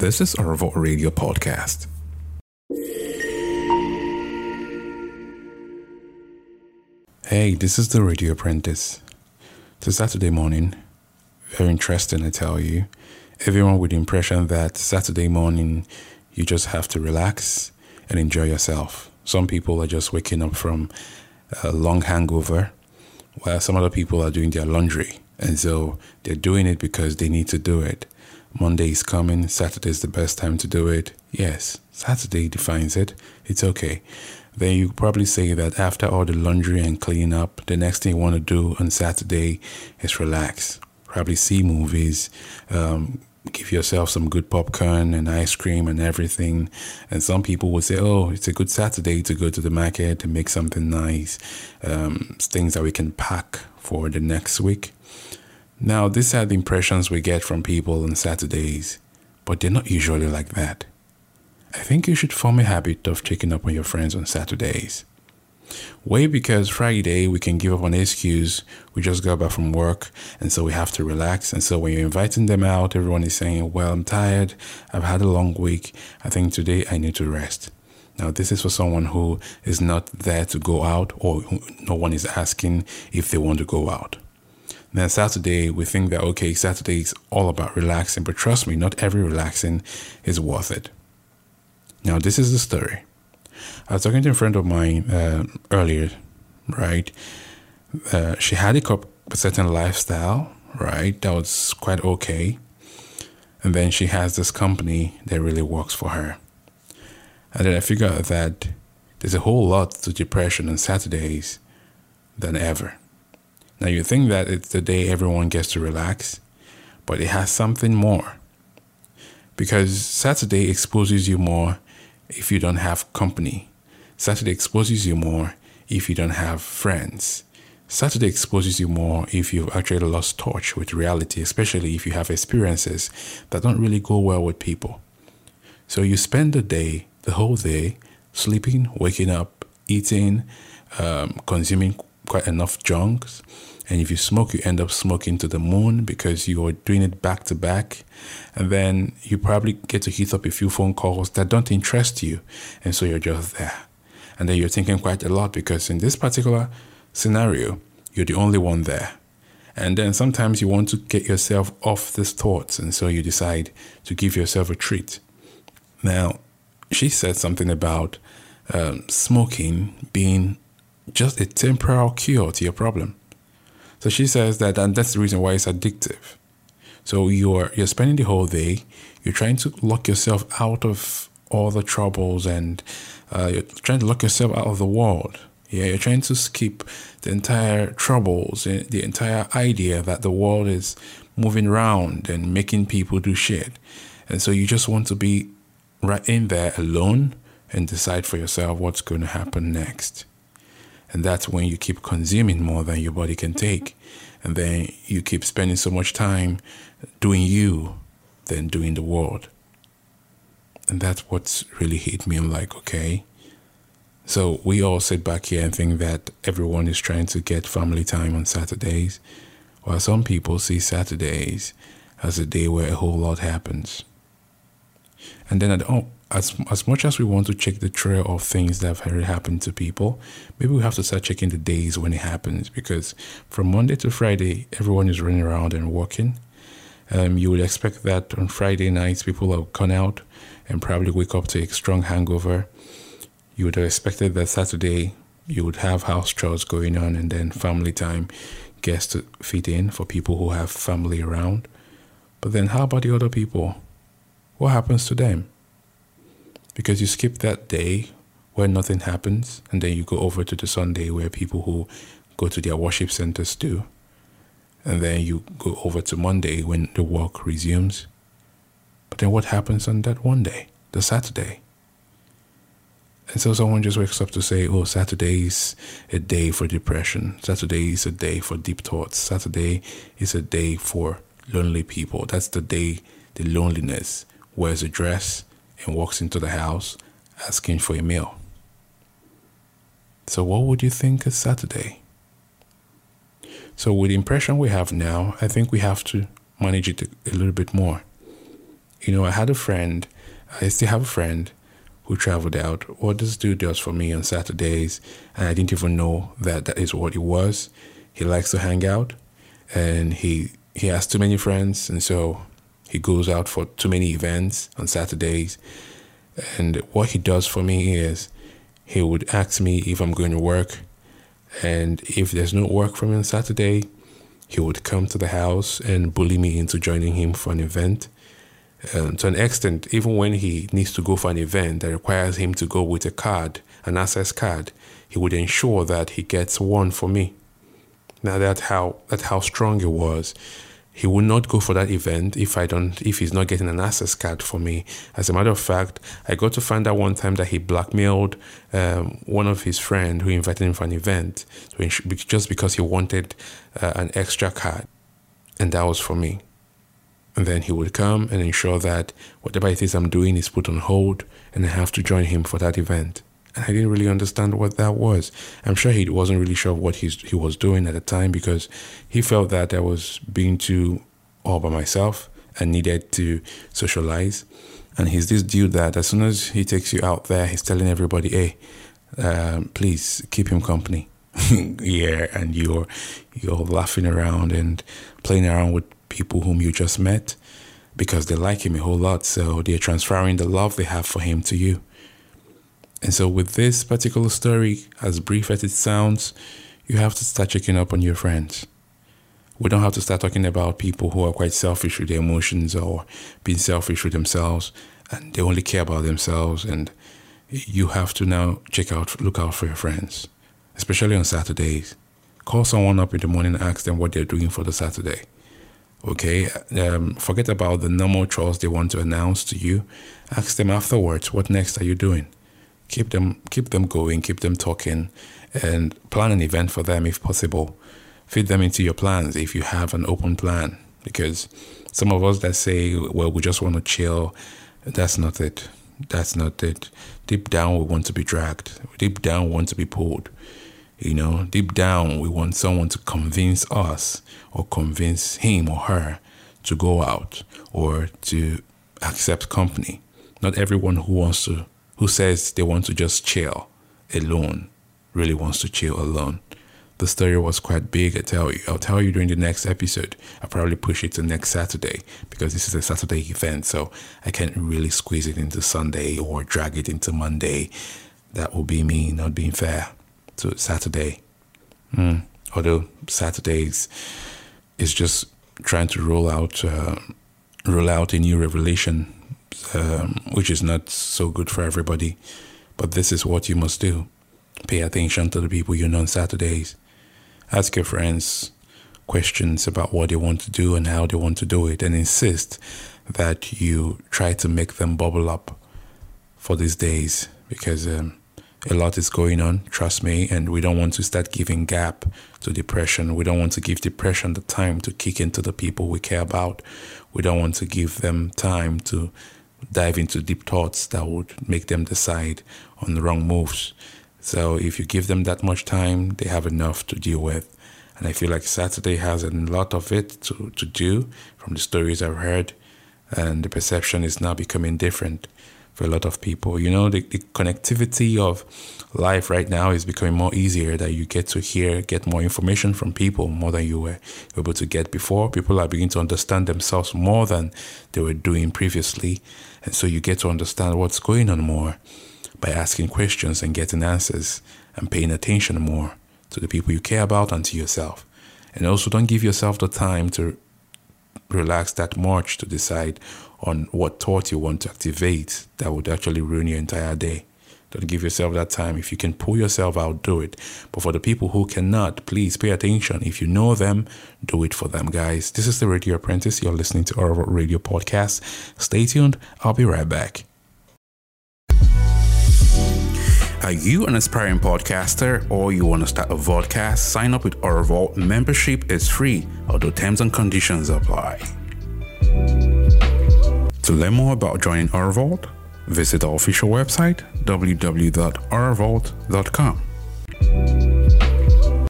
This is Orvo Radio Podcast. Hey, this is the Radio Apprentice. It's Saturday morning. Very interesting, I tell you. Everyone with the impression that Saturday morning you just have to relax and enjoy yourself. Some people are just waking up from a long hangover, while some other people are doing their laundry. And so they're doing it because they need to do it. Monday is coming, Saturday is the best time to do it. Yes, Saturday defines it. It's okay. Then you probably say that after all the laundry and cleaning up, the next thing you want to do on Saturday is relax. Probably see movies, um, give yourself some good popcorn and ice cream and everything. And some people will say, oh, it's a good Saturday to go to the market and make something nice, um, things that we can pack for the next week. Now, these are the impressions we get from people on Saturdays, but they're not usually like that. I think you should form a habit of checking up on your friends on Saturdays. Why? Because Friday we can give up an excuse. We just got back from work, and so we have to relax. And so when you're inviting them out, everyone is saying, Well, I'm tired. I've had a long week. I think today I need to rest. Now, this is for someone who is not there to go out, or no one is asking if they want to go out. Then Saturday, we think that, okay, Saturday is all about relaxing, but trust me, not every relaxing is worth it. Now, this is the story. I was talking to a friend of mine uh, earlier, right? Uh, she had a, certain lifestyle, right? That was quite okay. And then she has this company that really works for her. And then I figured out that there's a whole lot to depression on Saturdays than ever. Now you think that it's the day everyone gets to relax, but it has something more. Because Saturday exposes you more if you don't have company. Saturday exposes you more if you don't have friends. Saturday exposes you more if you've actually lost touch with reality, especially if you have experiences that don't really go well with people. So you spend the day, the whole day, sleeping, waking up, eating, um, consuming quite enough junks. And if you smoke, you end up smoking to the moon because you're doing it back to back. And then you probably get to heat up a few phone calls that don't interest you. And so you're just there. And then you're thinking quite a lot because in this particular scenario, you're the only one there. And then sometimes you want to get yourself off these thoughts. And so you decide to give yourself a treat. Now, she said something about um, smoking being just a temporal cure to your problem. So she says that, and that's the reason why it's addictive. So you're you're spending the whole day, you're trying to lock yourself out of all the troubles, and uh, you're trying to lock yourself out of the world. Yeah, you're trying to skip the entire troubles, eh, the entire idea that the world is moving around and making people do shit. And so you just want to be right in there alone and decide for yourself what's going to happen next. And that's when you keep consuming more than your body can take. And then you keep spending so much time doing you than doing the world. And that's what's really hit me. I'm like, okay. So we all sit back here and think that everyone is trying to get family time on Saturdays, while some people see Saturdays as a day where a whole lot happens. And then at, oh, as as much as we want to check the trail of things that have already happened to people, maybe we have to start checking the days when it happens because from Monday to Friday, everyone is running around and working. Um, you would expect that on Friday nights, people have gone out and probably wake up to a strong hangover. You would have expected that Saturday you would have house chores going on and then family time gets to fit in for people who have family around. But then how about the other people? What happens to them? Because you skip that day where nothing happens and then you go over to the Sunday where people who go to their worship centers do. And then you go over to Monday when the work resumes. But then what happens on that one day, the Saturday? And so someone just wakes up to say, oh, Saturday is a day for depression. Saturday is a day for deep thoughts. Saturday is a day for lonely people. That's the day the loneliness wears a dress and walks into the house asking for a meal. So, what would you think is Saturday? So, with the impression we have now, I think we have to manage it a little bit more. You know, I had a friend, I still have a friend who traveled out. What this dude does for me on Saturdays, and I didn't even know that that is what it was. He likes to hang out, and he he has too many friends, and so he goes out for too many events on Saturdays. And what he does for me is he would ask me if I'm going to work. And if there's no work for me on Saturday, he would come to the house and bully me into joining him for an event. Um, to an extent, even when he needs to go for an event that requires him to go with a card, an access card, he would ensure that he gets one for me. Now that's how that's how strong it was he will not go for that event if I don't if he's not getting an access card for me. As a matter of fact, I got to find out one time that he blackmailed um, one of his friend who invited him for an event just because he wanted uh, an extra card, and that was for me. And then he would come and ensure that whatever it is I'm doing is put on hold, and I have to join him for that event and I didn't really understand what that was. I'm sure he wasn't really sure what he's, he was doing at the time because he felt that I was being too all by myself and needed to socialize. And he's this dude that as soon as he takes you out there, he's telling everybody, "Hey, um, please keep him company." yeah, and you're you're laughing around and playing around with people whom you just met because they like him a whole lot. So they're transferring the love they have for him to you. And so, with this particular story, as brief as it sounds, you have to start checking up on your friends. We don't have to start talking about people who are quite selfish with their emotions or being selfish with themselves and they only care about themselves. And you have to now check out, look out for your friends, especially on Saturdays. Call someone up in the morning and ask them what they're doing for the Saturday. Okay, um, forget about the normal chores they want to announce to you. Ask them afterwards, what next are you doing? Keep them keep them going, keep them talking, and plan an event for them if possible. Fit them into your plans if you have an open plan. Because some of us that say, well, we just want to chill, that's not it. That's not it. Deep down, we want to be dragged. Deep down, we want to be pulled. You know, deep down, we want someone to convince us or convince him or her to go out or to accept company. Not everyone who wants to who says they want to just chill alone really wants to chill alone. The story was quite big, I tell you. I'll tell you during the next episode. I'll probably push it to next Saturday because this is a Saturday event, so I can't really squeeze it into Sunday or drag it into Monday. That will be me not being fair to Saturday. Mm. Although Saturdays is just trying to roll out uh, roll out a new revelation um, which is not so good for everybody. But this is what you must do pay attention to the people you know on Saturdays. Ask your friends questions about what they want to do and how they want to do it, and insist that you try to make them bubble up for these days because um, a lot is going on, trust me, and we don't want to start giving gap to depression. We don't want to give depression the time to kick into the people we care about. We don't want to give them time to dive into deep thoughts that would make them decide on the wrong moves. So if you give them that much time, they have enough to deal with. And I feel like Saturday has a lot of it to, to do from the stories I've heard. And the perception is now becoming different for a lot of people. You know, the, the connectivity of life right now is becoming more easier that you get to hear, get more information from people more than you were able to get before. People are beginning to understand themselves more than they were doing previously. And so you get to understand what's going on more by asking questions and getting answers and paying attention more to the people you care about and to yourself. And also don't give yourself the time to relax that much to decide on what thought you want to activate that would actually ruin your entire day. Don't give yourself that time. If you can pull yourself out, do it. But for the people who cannot, please pay attention. If you know them, do it for them, guys. This is the Radio Apprentice. You're listening to our radio podcast. Stay tuned. I'll be right back. Are you an aspiring podcaster or you want to start a podcast? Sign up with Orval. Membership is free, although terms and conditions apply. To learn more about joining Orval, visit our official website www.orvault.com.